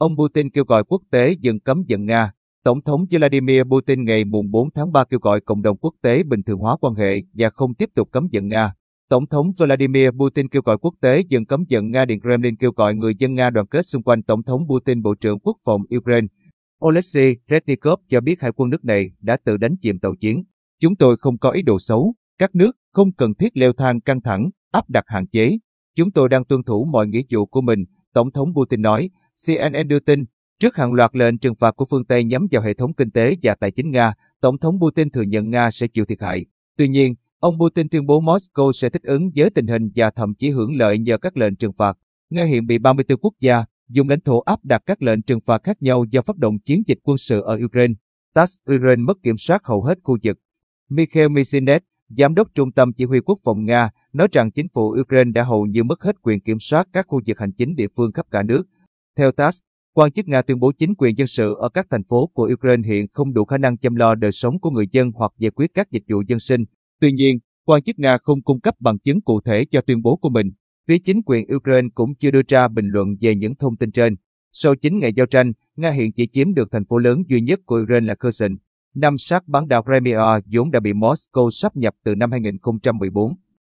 ông Putin kêu gọi quốc tế dừng cấm vận Nga. Tổng thống Vladimir Putin ngày 4 tháng 3 kêu gọi cộng đồng quốc tế bình thường hóa quan hệ và không tiếp tục cấm vận Nga. Tổng thống Vladimir Putin kêu gọi quốc tế dừng cấm vận Nga Điện Kremlin kêu gọi người dân Nga đoàn kết xung quanh Tổng thống Putin Bộ trưởng Quốc phòng Ukraine. Oleksiy Reznikov cho biết hải quân nước này đã tự đánh chìm tàu chiến. Chúng tôi không có ý đồ xấu, các nước không cần thiết leo thang căng thẳng, áp đặt hạn chế. Chúng tôi đang tuân thủ mọi nghĩa vụ của mình, Tổng thống Putin nói. CNN đưa tin, trước hàng loạt lệnh trừng phạt của phương Tây nhắm vào hệ thống kinh tế và tài chính Nga, Tổng thống Putin thừa nhận Nga sẽ chịu thiệt hại. Tuy nhiên, ông Putin tuyên bố Moscow sẽ thích ứng với tình hình và thậm chí hưởng lợi nhờ các lệnh trừng phạt. Nga hiện bị 34 quốc gia dùng lãnh thổ áp đặt các lệnh trừng phạt khác nhau do phát động chiến dịch quân sự ở Ukraine. TASS Ukraine mất kiểm soát hầu hết khu vực. Mikhail Mishinet, giám đốc trung tâm chỉ huy quốc phòng Nga, nói rằng chính phủ Ukraine đã hầu như mất hết quyền kiểm soát các khu vực hành chính địa phương khắp cả nước. Theo TASS, quan chức Nga tuyên bố chính quyền dân sự ở các thành phố của Ukraine hiện không đủ khả năng chăm lo đời sống của người dân hoặc giải quyết các dịch vụ dân sinh. Tuy nhiên, quan chức Nga không cung cấp bằng chứng cụ thể cho tuyên bố của mình. Phía chính quyền Ukraine cũng chưa đưa ra bình luận về những thông tin trên. Sau 9 ngày giao tranh, Nga hiện chỉ chiếm được thành phố lớn duy nhất của Ukraine là Kherson. Năm sát bán đảo Crimea vốn đã bị Moscow sắp nhập từ năm 2014.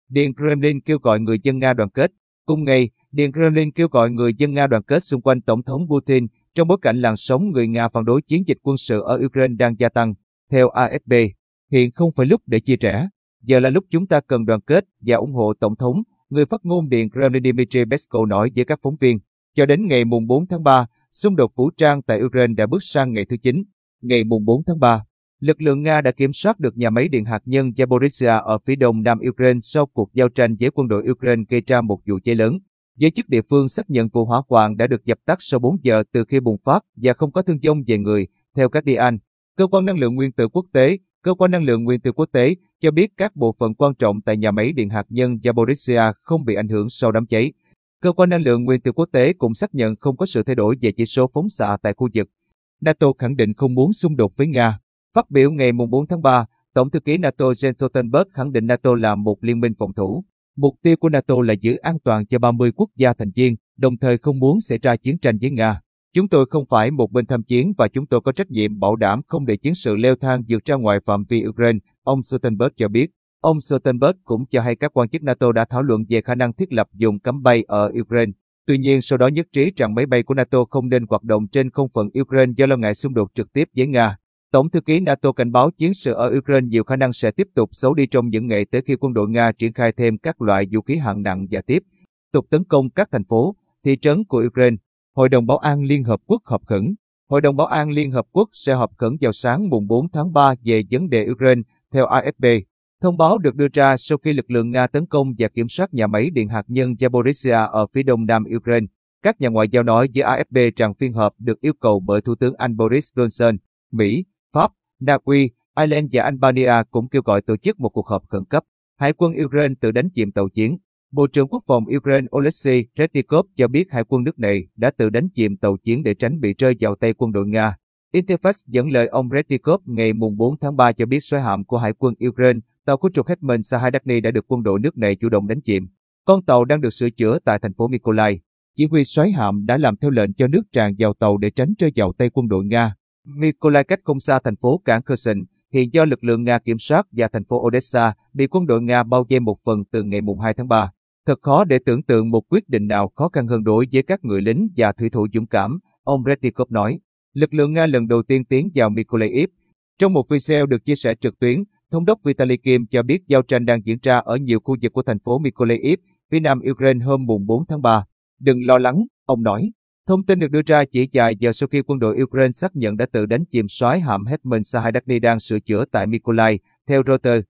Điện Kremlin kêu gọi người dân Nga đoàn kết. Cùng ngày, Điện Kremlin kêu gọi người dân Nga đoàn kết xung quanh Tổng thống Putin trong bối cảnh làn sóng người Nga phản đối chiến dịch quân sự ở Ukraine đang gia tăng. Theo AFP, hiện không phải lúc để chia rẽ. Giờ là lúc chúng ta cần đoàn kết và ủng hộ Tổng thống, người phát ngôn Điện Kremlin Dmitry Peskov nói với các phóng viên. Cho đến ngày 4 tháng 3, xung đột vũ trang tại Ukraine đã bước sang ngày thứ 9. Ngày 4 tháng 3, lực lượng Nga đã kiểm soát được nhà máy điện hạt nhân Zaporizhia ở phía đông nam Ukraine sau cuộc giao tranh với quân đội Ukraine gây ra một vụ cháy lớn. Giới chức địa phương xác nhận vụ hỏa hoạn đã được dập tắt sau 4 giờ từ khi bùng phát và không có thương vong về người, theo các Guardian. Cơ quan năng lượng nguyên tử quốc tế, cơ quan năng lượng nguyên tử quốc tế cho biết các bộ phận quan trọng tại nhà máy điện hạt nhân Zaporizhia không bị ảnh hưởng sau đám cháy. Cơ quan năng lượng nguyên tử quốc tế cũng xác nhận không có sự thay đổi về chỉ số phóng xạ tại khu vực. NATO khẳng định không muốn xung đột với Nga. Phát biểu ngày 4 tháng 3, Tổng thư ký NATO Jens Stoltenberg khẳng định NATO là một liên minh phòng thủ. Mục tiêu của NATO là giữ an toàn cho 30 quốc gia thành viên, đồng thời không muốn xảy ra chiến tranh với Nga. Chúng tôi không phải một bên tham chiến và chúng tôi có trách nhiệm bảo đảm không để chiến sự leo thang vượt ra ngoài phạm vi Ukraine, ông Stoltenberg cho biết. Ông Stoltenberg cũng cho hay các quan chức NATO đã thảo luận về khả năng thiết lập dùng cấm bay ở Ukraine. Tuy nhiên sau đó nhất trí rằng máy bay của NATO không nên hoạt động trên không phận Ukraine do lo ngại xung đột trực tiếp với Nga. Tổng thư ký NATO cảnh báo chiến sự ở Ukraine nhiều khả năng sẽ tiếp tục xấu đi trong những ngày tới khi quân đội Nga triển khai thêm các loại vũ khí hạng nặng và tiếp tục tấn công các thành phố, thị trấn của Ukraine. Hội đồng Bảo an Liên Hợp Quốc họp khẩn. Hội đồng Bảo an Liên Hợp Quốc sẽ họp khẩn vào sáng mùng 4 tháng 3 về vấn đề Ukraine, theo AFP. Thông báo được đưa ra sau khi lực lượng Nga tấn công và kiểm soát nhà máy điện hạt nhân Zaporizhia ở phía đông nam Ukraine. Các nhà ngoại giao nói với AFP rằng phiên họp được yêu cầu bởi Thủ tướng Anh Boris Johnson, Mỹ, Na Uy, Ireland và Albania cũng kêu gọi tổ chức một cuộc họp khẩn cấp. Hải quân Ukraine tự đánh chìm tàu chiến. Bộ trưởng Quốc phòng Ukraine Oleksiy Reznikov cho biết hải quân nước này đã tự đánh chìm tàu chiến để tránh bị rơi vào tay quân đội Nga. Interfax dẫn lời ông Reznikov ngày 4 tháng 3 cho biết xoáy hạm của hải quân Ukraine, tàu của trục Hetman Sahadakny đã được quân đội nước này chủ động đánh chìm. Con tàu đang được sửa chữa tại thành phố Mykolaiv. Chỉ huy xoáy hạm đã làm theo lệnh cho nước tràn vào tàu để tránh rơi vào tay quân đội Nga. Mykolaiv cách không xa thành phố cảng Kherson, hiện do lực lượng Nga kiểm soát và thành phố Odessa bị quân đội Nga bao vây một phần từ ngày 2 tháng 3. Thật khó để tưởng tượng một quyết định nào khó khăn hơn đối với các người lính và thủy thủ dũng cảm, ông Rednikov nói. Lực lượng Nga lần đầu tiên tiến vào Mykolaiv. Trong một video được chia sẻ trực tuyến, Thống đốc Vitaly Kim cho biết giao tranh đang diễn ra ở nhiều khu vực của thành phố Mykolaiv, phía nam Ukraine hôm 4 tháng 3. Đừng lo lắng, ông nói. Thông tin được đưa ra chỉ vài giờ sau khi quân đội Ukraine xác nhận đã tự đánh chìm soái hạm Hetman Sahadakny đang sửa chữa tại Mykolaiv, theo Reuters.